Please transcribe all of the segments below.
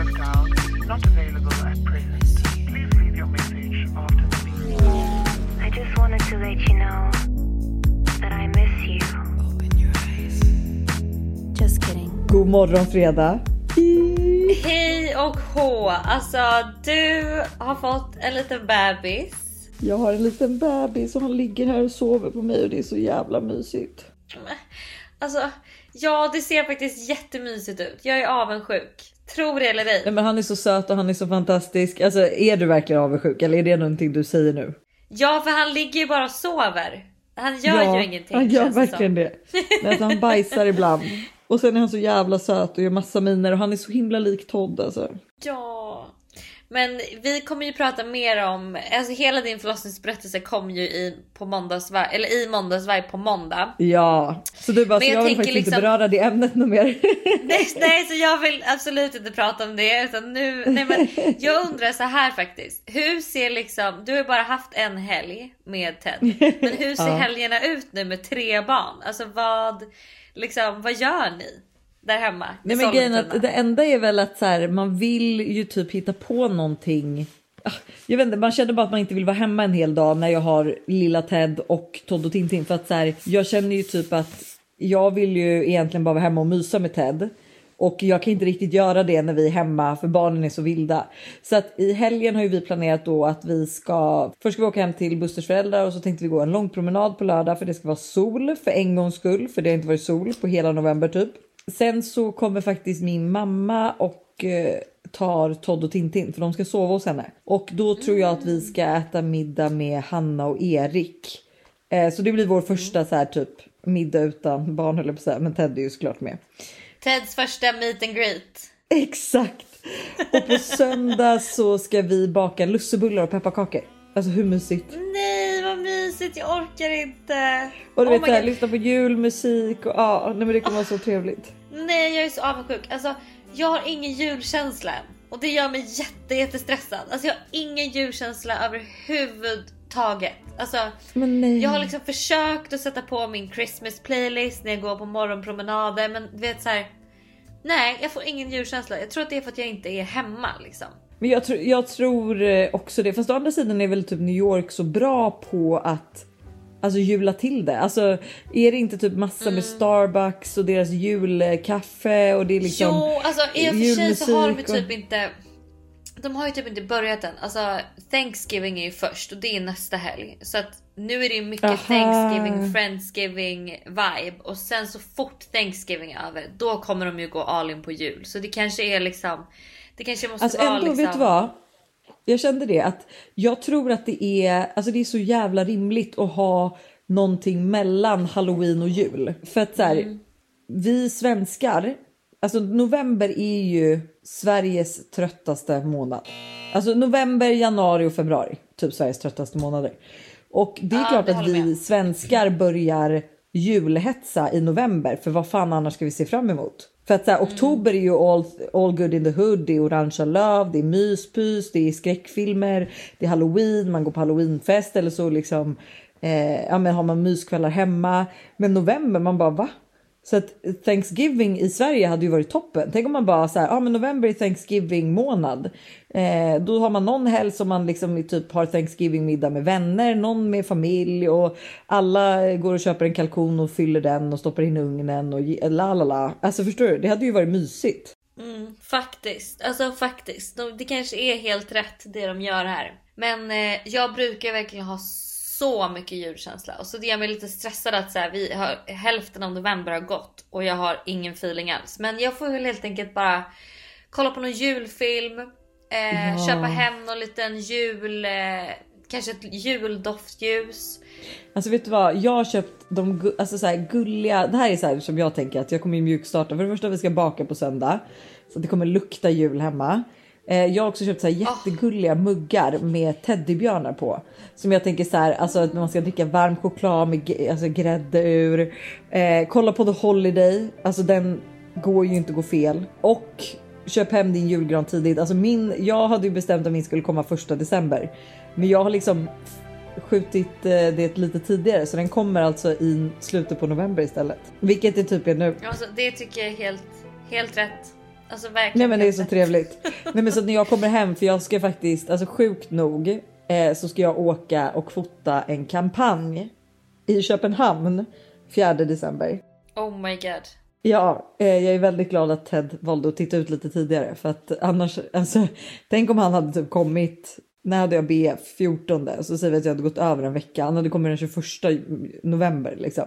have dialed not available at present. Please leave your message after the beep. I just wanted to let you know that I miss you. Just kidding. God morgon fredag. Hej och hå! Alltså du har fått en liten bebis. Jag har en liten bebis och han ligger här och sover på mig och det är så jävla mysigt. Alltså ja, det ser faktiskt jättemysigt ut. Jag är avundsjuk. Tro det eller ej. Nej, men han är så söt och han är så fantastisk. Alltså är du verkligen avundsjuk eller är det någonting du säger nu? Ja, för han ligger ju bara och sover. Han gör ju ingenting. Han gör verkligen det. Men alltså, han bajsar ibland. Och sen är han så jävla söt och gör massa miner och han är så himla lik Todd alltså. Ja. Men vi kommer ju prata mer om, alltså hela din förlossningsberättelse kom ju i, på måndagsvarv, eller i måndagsvarv på måndag. Ja, så du bara, Men så jag jag vill faktiskt inte liksom- beröra det ämnet något mer. Nej, nej, så jag vill absolut inte prata om det utan nu, nej men jag undrar så här faktiskt. Hur ser liksom, du har bara haft en helg med Ted, men hur ser Ja. helgerna ut nu med tre barn? Alltså vad, liksom, vad gör ni där hemma? Nej men grejen att det enda är väl att så här, man vill ju typ hitta på någonting. Ah, Jag vet inte, man känner bara att man inte vill vara hemma en hel dag när jag har lilla Ted och Todd och Tintin för att så här, jag känner ju typ att jag vill ju egentligen bara vara hemma och mysa med Ted och jag kan inte riktigt göra det när vi är hemma för barnen är så vilda. Så att i helgen har ju vi planerat då att vi ska först ska vi åka hem till Busters föräldrar och så tänkte vi gå en lång promenad på lördag för det ska vara sol för en gångs skull för det har inte varit sol på hela november typ. Sen så kommer faktiskt min mamma och eh, tar Todd och Tintin för de ska sova hos henne. Och då tror jag att vi ska äta middag med Hanna och Erik. Eh, så det blir vår första så här typ middag utan barn höll jag på att säga, men Ted är ju såklart med. Teds första meet and greet. Exakt! Och på söndag så ska vi baka lussebullar och pepparkakor. Alltså hur mysigt? Nej vad mysigt, jag orkar inte. Och du Oh vet my så här, God. lyssna på julmusik och ja, nej men det kommer vara så trevligt. Nej jag är så avundsjuk. Alltså jag har ingen julkänsla än. Och det gör mig jätte, jättestressad. Alltså jag har ingen julkänsla överhuvudtaget. Alltså jag har liksom försökt att sätta på min Christmas playlist när jag går på morgonpromenader men du vet så här. Nej jag får ingen julkänsla. Jag tror att det är för att jag inte är hemma liksom. Men jag, tror- jag tror eh, också det. Fast å andra sidan är väl typ New York så bra på att alltså jula till det. Alltså är det inte typ massa Mm. med Starbucks och deras julkaffe och det är liksom. jo alltså i och för sig så har de julmusik och- typ inte de har ju typ inte börjat än. Alltså Thanksgiving är ju först och det är nästa helg. Så att nu är det ju mycket Aha. Thanksgiving, Friendsgiving vibe. Och sen så fort Thanksgiving är över då kommer de ju gå all in på jul. Så det kanske är liksom Det kanske måste Alltså vara ändå, liksom... vet du vad? Jag kände det att jag tror att det är, alltså det är så jävla rimligt att ha någonting mellan halloween och jul. För att så här, Mm. vi svenskar, alltså november är ju Sveriges tröttaste månad. Alltså november, januari och februari, typ Sveriges tröttaste månader. Och det är Ja, klart det att vi med. svenskar börjar julhetsa i november, för vad fan annars ska vi se fram emot? För att så här, oktober är ju all, all good in the hood, det är orangea löv, det är myspys, det är skräckfilmer, det är halloween, man går på halloweenfest eller så liksom eh, ja, men har man myskvällar hemma. Men november, man bara va? Så att Thanksgiving i Sverige hade ju varit toppen. Tänk om man bara så här, ja men november är Thanksgiving månad. Eh, då har man någon helg som man liksom typ har Thanksgiving middag med vänner, någon med familj och alla går och köper en kalkon och fyller den och stoppar in i ugnen och la la la. Alltså förstår du? Det hade ju varit mysigt. Mm, faktiskt, alltså faktiskt. De, det kanske är helt rätt det de gör här. Men eh, jag brukar verkligen ha så mycket julkänsla och så det gör mig lite stressad att så här, vi har, hälften av november har gått och jag har ingen feeling alls. Men jag får väl helt enkelt bara kolla på någon julfilm, eh, Ja. köpa hem någon liten jul, eh, kanske ett juldoftljus. Alltså vet du vad? Jag har köpt de alltså så här gulliga. Det här är så här som jag tänker att jag kommer ju mjukstarta. För det första vi ska baka på söndag så det kommer lukta jul hemma. Eh, jag har också köpt så här jättegulliga muggar med teddybjörnar på som jag tänker så här alltså att man ska dricka varm choklad med alltså, grädde ur. Eh, kolla på The Holiday, alltså den går ju inte att gå fel och köp hem din julgran tidigt. Alltså min, jag hade ju bestämt att min skulle komma första december, men jag har liksom skjutit eh, det lite tidigare så den kommer alltså i slutet på november istället. Vilket det typ är nu. Alltså, det tycker jag är helt, helt rätt. Alltså verkligen. Nej men det är så trevligt. Nej men så när jag kommer hem för jag ska faktiskt, alltså sjukt nog eh, så ska jag åka och fota en kampanj i Köpenhamn 4 december. Oh my god. Ja, eh, jag är väldigt glad att Ted valde att titta ut lite tidigare för att annars, alltså tänk om han hade typ kommit när hade jag BF 14 så säger vi att jag hade gått över en vecka. Han hade kommit den 21 november liksom.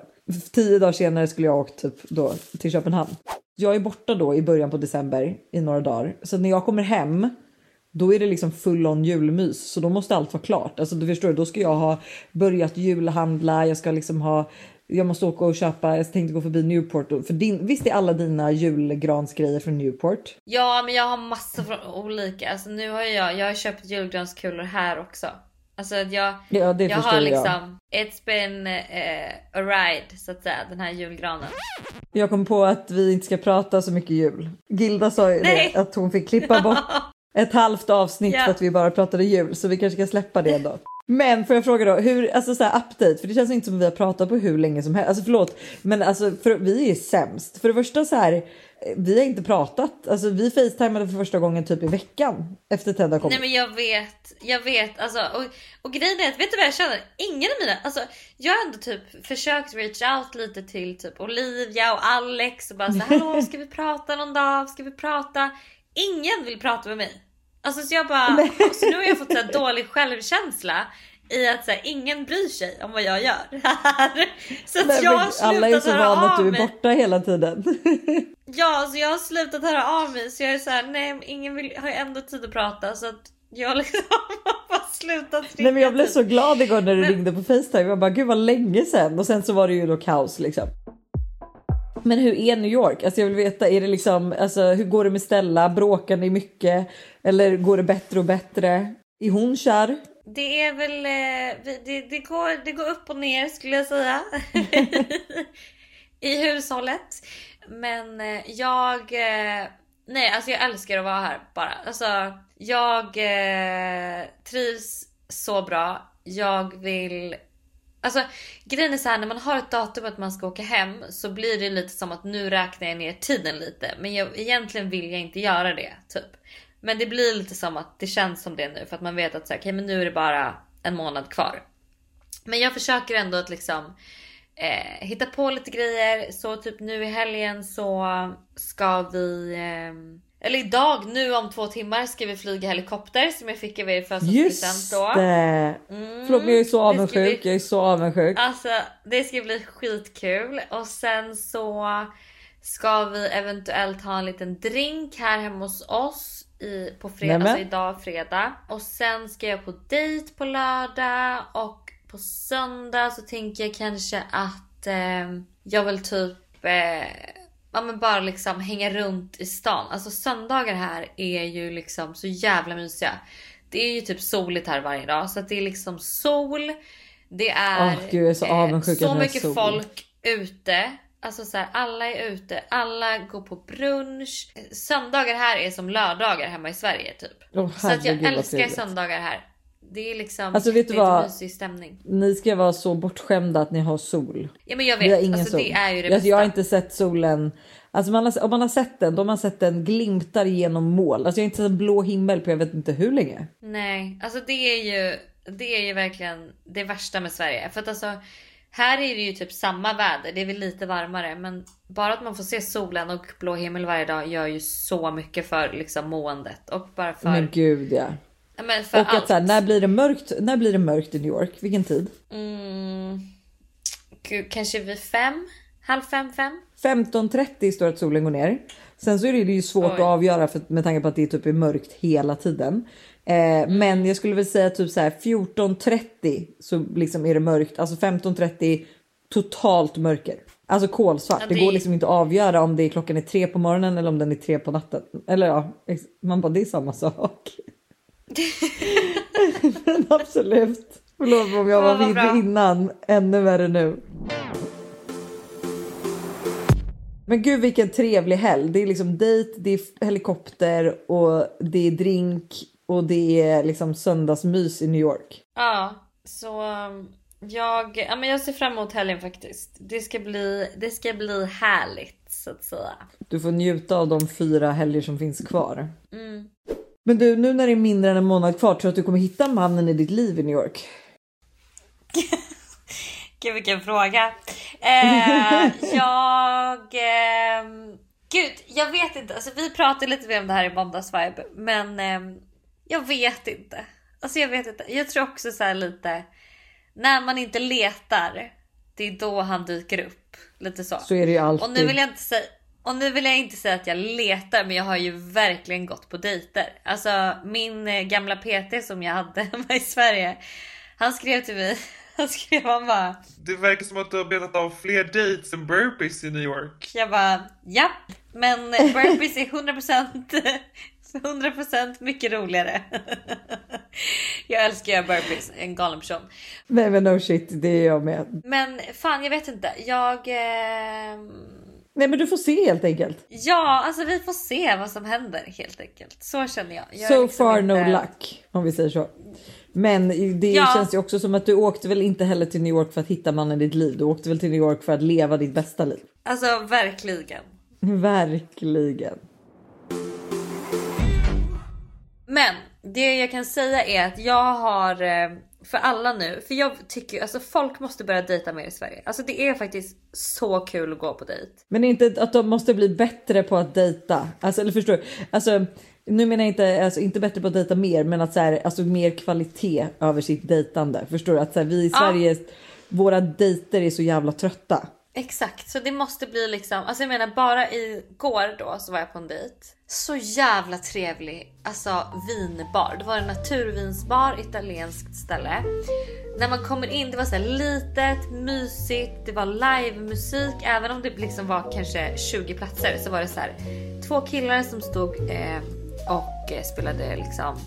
Tio dagar senare skulle jag åkt typ då till Köpenhamn. Jag är borta då i början på december i några dagar så när jag kommer hem då är det liksom full on julmys så då måste allt vara klart. Alltså du förstår, då ska jag ha börjat julhandla. Jag ska liksom ha. Jag måste åka och köpa. Jag tänkte gå förbi Newport för din. Visst är alla dina julgransgrejer från Newport? Ja men jag har massor från olika. Alltså nu har jag, jag har köpt julgranskulor här också. Alltså att jag, Ja, det jag har jag. liksom, it's been eh, a ride så att säga, den här julgranen. Jag kom på att vi inte ska prata så mycket jul. Gilda sa ju det, att hon fick klippa bort ett halvt avsnitt Ja. för att vi bara pratade jul så vi kanske ska släppa det då. Men får jag fråga då, hur, alltså så här update, för det känns inte som att vi har pratat på hur länge som helst. Alltså förlåt, men alltså för, vi är sämst. För det första så här, vi har inte pratat. Alltså vi facetimade för första gången typ i veckan efter Ted har kommit. Nej men jag vet, jag vet alltså och, och grejen är att vet du vad jag känner? Ingen av mina, alltså jag har ändå typ försökt reach out lite till typ Olivia och Alex och bara så hallå ska vi prata någon dag? Ska vi prata? Ingen vill prata med mig. Alltså så jag bara, så nu har jag fått så dålig självkänsla i att så här, ingen bryr sig om vad jag gör. så att Nej, jag har alla är slutat så vana att du är mig. borta hela tiden. Ja, så jag har slutat höra av mig så jag är så här, nej ingen vill, har ju ändå tid att prata så att jag liksom har bara slutat ringa. Nej men jag blev typ. så glad igår när du Men- ringde på Facetime. Jag bara gud vad länge sedan och sen så var det ju då kaos liksom. Men hur är New York? Alltså jag vill veta, är det liksom, alltså hur går det med Stella? Bråkar ni mycket? Eller går det bättre och bättre? Är hon kär? Det är väl, eh, det, det, går, det går upp och ner skulle jag säga. I hushållet. Men eh, jag, eh, nej alltså jag älskar att vara här bara. Alltså jag trivs så bra. Jag vill Alltså grejen är så här när man har ett datum att man ska åka hem så blir det lite som att nu räknar jag ner tiden lite. Men jag, egentligen vill jag inte göra det typ. Men det blir lite som att det känns som det nu för att man vet att så här, okej, men nu är det bara en månad kvar. Men jag försöker ändå att liksom eh, hitta på lite grejer. Så typ nu i helgen så ska vi eh, eller idag nu om två timmar ska vi flyga helikopter som jag fick av er i födelsedagspresent då. det! Mm, Förlåt men jag är så ska bli- avundsjuk. Jag är så avundsjuk. Alltså det ska bli skitkul och sen så ska vi eventuellt ha en liten drink här hemma hos oss i, på fredag, Nämen. alltså idag fredag. Och sen ska jag på dejt på lördag och på söndag så tänker jag kanske att eh, jag vill typ eh, Ja men bara liksom hänga runt i stan. Alltså söndagar här är ju liksom så jävla mysiga. Det är ju typ soligt här varje dag så att det är liksom sol. Det är Åh, gud, är så eh, så mycket sol. folk ute. Alltså så här, alla är ute, alla går på brunch. Söndagar här är som lördagar hemma i Sverige typ. Åh, så att jag älskar söndagar här. Det är liksom Alltså, vet du vad? stämning. Ni ska vara så bortskämda att ni har sol. Ja men jag Vi har vet, ingen alltså sol. det är ju det jag, bästa. jag har inte sett solen. Alltså man har, om man har sett den, då har man sett den glimtar genom moln. Alltså jag har inte sett en blå himmel på jag vet inte hur länge. Nej, alltså det är ju det är ju verkligen det värsta med Sverige. För att alltså här är det ju typ samma väder. Det är väl lite varmare, men bara att man får se solen och blå himmel varje dag gör ju så mycket för liksom måendet och bara för, Men gud ja. men för Och att allt. så här, när blir det mörkt? När blir det mörkt i New York? Vilken tid? Mm, gud, kanske vid fem, halv fem, fem. 15.30 står att solen går ner. Sen så är det ju svårt Oj. att avgöra för, med tanke på att det typ är mörkt hela tiden. Eh, Mm. Men jag skulle väl säga typ så här 14.30 så liksom är det mörkt. Alltså 15.30 totalt mörker. Alltså kolsvart. Ja, det... det- går liksom inte att avgöra om det är klockan är tre på morgonen eller om den är tre på natten. Eller ja, man bara det är samma sak. Men absolut. Förlåt om jag Ja, var bra. innan. Ännu värre nu. Men gud vilken trevlig helg. Det är liksom dejt, det är helikopter och det är drink och det är liksom söndagsmys i New York. Ja, så um, jag, ja, men jag ser fram emot helgen faktiskt. Det ska bli, det ska bli härligt. så att säga. Du får njuta av de fyra helger som finns kvar. Mm. Men du, nu när det är mindre än en månad kvar, tror du att du kommer hitta mannen i ditt liv i New York? Gud vilken fråga. Eh, jag... Eh, gud, jag vet inte. Alltså, vi pratade lite mer om det här i måndagsvibe. Men eh, jag vet inte. Alltså jag vet inte. Jag tror också så här lite. När man inte letar. Det är då han dyker upp. Lite så. Så är det ju alltid. Och nu vill jag inte säga. Och nu vill jag inte säga att jag letar men jag har ju verkligen gått på dejter. Alltså min eh, gamla PT som jag hade hemma i Sverige. Han skrev till mig. Han skrev han bara. Det verkar som att du har betat av fler dates än burpees i New York. Jag bara ja. Men burpees är 100% 100% mycket roligare. jag älskar ju burpees. En galen person. Nej men no shit, det är jag med. Men fan jag vet inte. Jag... Eh... Nej men du får se helt enkelt. Ja, alltså vi får se vad som händer helt enkelt. Så känner jag. jag so liksom far inte- no luck om vi säger så. Men det Ja. känns ju också som att du åkte väl inte heller till New York för att hitta mannen i ditt liv. Du åkte väl till New York för att leva ditt bästa liv. Alltså verkligen. Verkligen. Men det jag kan säga är att jag har eh, för alla nu, för jag tycker alltså folk måste börja dejta mer i Sverige. Alltså det är faktiskt så kul att gå på dejt. Men inte att de måste bli bättre på att dejta. Alltså, eller förstår du? Alltså, nu menar jag inte, alltså, inte bättre på att dejta mer, men att så här, alltså, mer kvalitet över sitt dejtande. Förstår du? Att så här, vi i. Sverige, våra dejter är så jävla trötta. Exakt, så det måste bli liksom, alltså jag menar bara igår då så var jag på en dejt. Så jävla trevlig, alltså vinbar. Det var en naturvinsbar, italienskt ställe. När man kommer in, det var så här litet, mysigt, det var livemusik. Även om det liksom var kanske 20 platser så var det så här två killar som stod eh, och eh, spelade liksom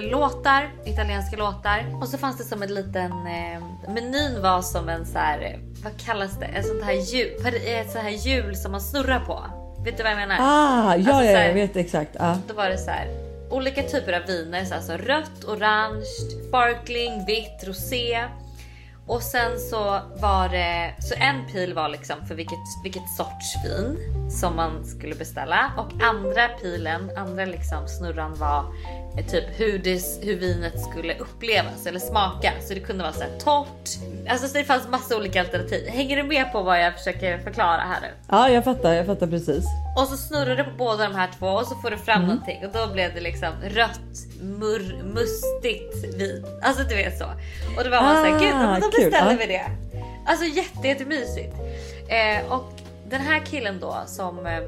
låtar, italienska låtar. Och så fanns det som en liten, eh, menyn var som en så här, eh, vad kallas det? En sånt här hjul, ett sånt här hjul som man snurrar på. Vet du vad jag menar? Ah, ja, Alltså, ja, här- jag vet exakt. Ah. Då var det så här olika typer av viner, så alltså rött, orange, sparkling, vitt, rosé. Och sen så var det, så en pil var liksom för vilket, vilket sorts vin som man skulle beställa och andra pilen, andra liksom snurran var eh, typ hur, det, hur vinet skulle upplevas eller smaka. Så det kunde vara så här torrt. Alltså så det fanns massa olika alternativ. Hänger du med på vad jag försöker förklara här nu? Ja, jag fattar, jag fattar precis. Och så snurrar du på båda de här två och så får du fram någonting och då blev det liksom rött, murr, mustigt vin. Alltså du vet så. Och då var man Ah, gud men då beställer ja. vi det. Alltså jätte, jättemysigt. Eh, och den här killen då som eh,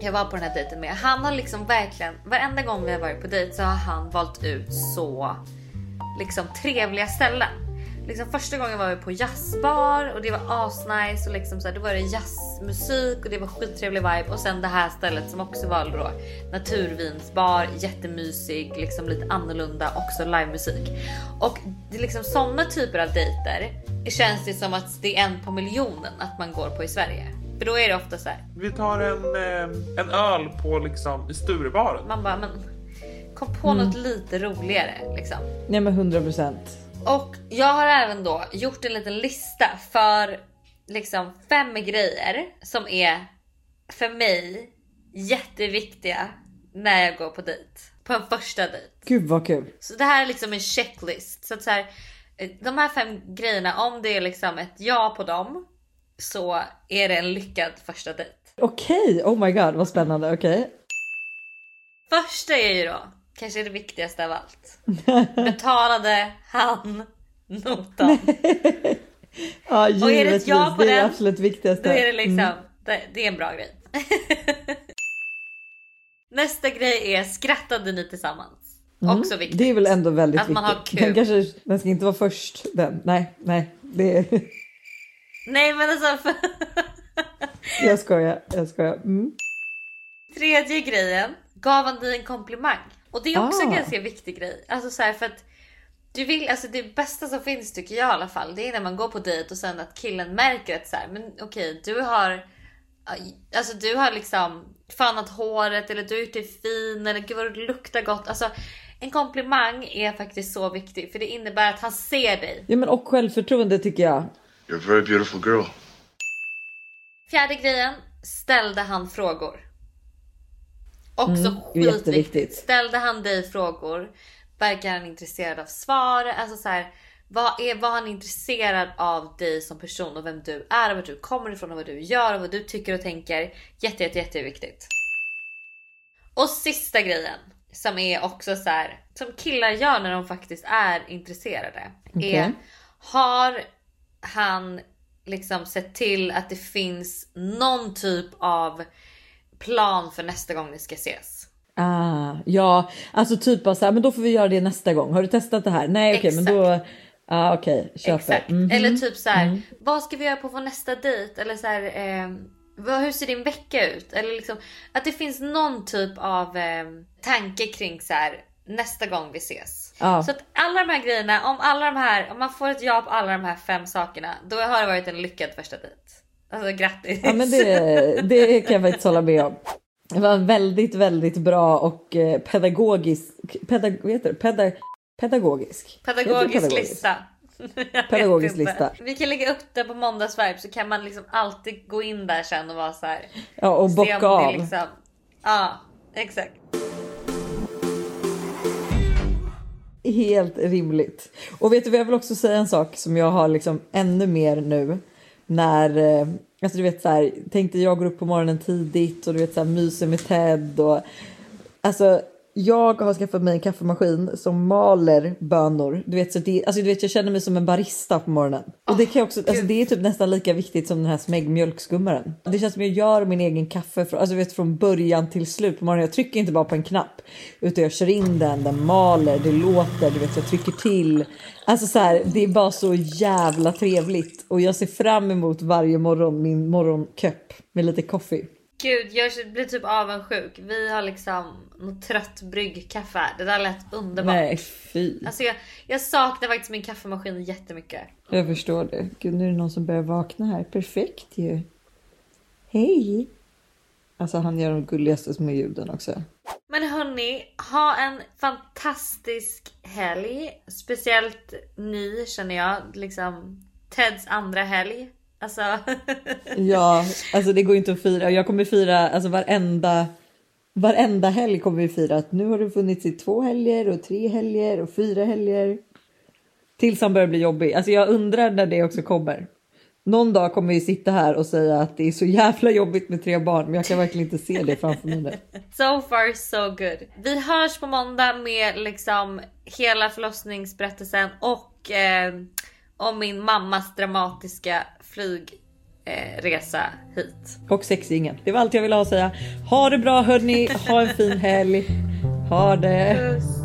jag var på den här dejten med, han har liksom verkligen, varenda gång vi har varit på dejt så har han valt ut så liksom trevliga ställen. Liksom första gången var vi på jazzbar och det var asnice och liksom så här, då var det jazzmusik och det var skittrevlig vibe och sen det här stället som också var då naturvinsbar, jättemysig, liksom lite annorlunda, också livemusik. Och det är liksom sådana typer av dejter känns det som att det är en på miljonen att man går på i Sverige. För då är det ofta så här, Vi tar en, eh, en öl på liksom i Sturebaren. man bara men kom på något lite roligare liksom. Nej men 100 procent. Och jag har även då gjort en liten lista för liksom fem grejer som är för mig jätteviktiga när jag går på dejt. På en första dejt. Gud vad kul. Så det här är liksom en checklist. Så att så här, eh, de här fem grejerna, om det är liksom ett ja på dem så är det en lyckad första dejt. Okej, oh my god vad spännande. Okej. Första är ju då kanske det viktigaste av allt. Betalade han notan? Ja är det ett givetvis, ja på det är den, absolut viktigaste. Då är det liksom, Mm. det, det är en bra grej. Nästa grej är skrattade ni tillsammans? Också viktigt. Mm. Det är väl ändå väldigt Att man viktigt. har kul. Den, kanske, den ska inte vara först den. Nej, nej. Det är, Nej men alltså för... jag skojar, jag skojar. Mm. tredje grejen, gav han dig en komplimang? Och det är också en Ah. ganska viktig grej. Alltså så här för att du vill, alltså det bästa som finns tycker jag i alla fall, det är när man går på dejt och sen att killen märker att så här, men okej du har Alltså du har liksom fannat håret eller du har gjort dig fin eller gud vad du luktar gott. Alltså en komplimang är faktiskt så viktig för det innebär att han ser dig. Ja men och självförtroende tycker jag. You're a very beautiful girl. Fjärde grejen, ställde han frågor. Också Mm, skitviktigt. Ställde han dig frågor? Verkar han intresserad av svar? Alltså så här, vad är vad han intresserad av dig som person och vem du är och var du kommer ifrån och vad du gör och vad du tycker och tänker. Jätte, jätte, jätteviktigt. Och sista grejen som är också så här som killar gör när de faktiskt är intresserade. Okej. Är har han liksom sett till att det finns någon typ av plan för nästa gång ni ska ses? Ah, ja, alltså typ av så här, men då får vi göra det nästa gång. Har du testat det här? Nej, okej, men då. Ah, okej, köper. Exakt. Mhm. Eller typ så här, vad ska vi göra på vår nästa dejt? Eller så här, eh, vad, hur ser din vecka ut? Eller liksom att det finns någon typ av eh, tanke kring så här nästa gång vi ses. Ja. Så att alla de här grejerna, om alla de här, om man får ett ja på alla de här fem sakerna, då har det varit en lyckad första dejt. Alltså grattis. Ja, men det, det kan jag faktiskt hålla med om. Det var väldigt, väldigt bra och eh, pedagogisk. Pedag, vad heter det? Peda, pedagogisk. Det Pedagogisk lista. Pedagogisk lista. Vi kan lägga upp det på måndagsvibe så kan man liksom alltid gå in där sen och vara så här. Ja, och bocka av. Liksom, ja, exakt. Helt rimligt. Och vet du vad jag vill också säga en sak som jag har liksom ännu mer nu när eh, alltså du vet så här tänkte jag går upp på morgonen tidigt och du vet så här myser med Ted och alltså jag har skaffat mig en kaffemaskin som maler bönor. Du vet, så det, alltså, du vet, jag känner mig som en barista på morgonen. Och det, kan också, alltså, det är typ nästan lika viktigt som den här smäggmjölkskummaren. Det känns som jag gör min egen kaffe från, alltså, vet, från början till slut på morgonen. Jag trycker inte bara på en knapp utan jag kör in den, den maler, det låter, du vet, jag trycker till. Alltså så här, det är bara så jävla trevligt och jag ser fram emot varje morgon min morgonköp med lite kaffe. Gud, jag blir typ avundsjuk. Vi har liksom något trött bryggkaffe här. Det där lät underbart. Nej fy. Alltså jag, jag saknar faktiskt min kaffemaskin jättemycket. Jag förstår det. Gud, nu är det någon som börjar vakna här. Perfekt ju. Hej! Alltså han gör de gulligaste små ljuden också. Men hörni, ha en fantastisk helg. Speciellt ni känner jag. Liksom Teds andra helg. Alltså. Ja, alltså det går inte att fira. Jag kommer fira alltså varenda, varenda helg kommer vi fira att nu har det funnits i två helger och tre helger och fyra helger. Tills han börjar bli jobbig. Alltså jag undrar när det också kommer. Någon dag kommer vi sitta här och säga att det är så jävla jobbigt med tre barn, men jag kan verkligen inte se det framför mig nu. So far so good. Vi hörs på måndag med liksom hela förlossningsberättelsen och eh, om min mammas dramatiska flygresa eh, resa hit. Och sexingen. Det var allt jag ville ha att säga. Ha det bra hörni, ha en fin helg. Ha det. Puss!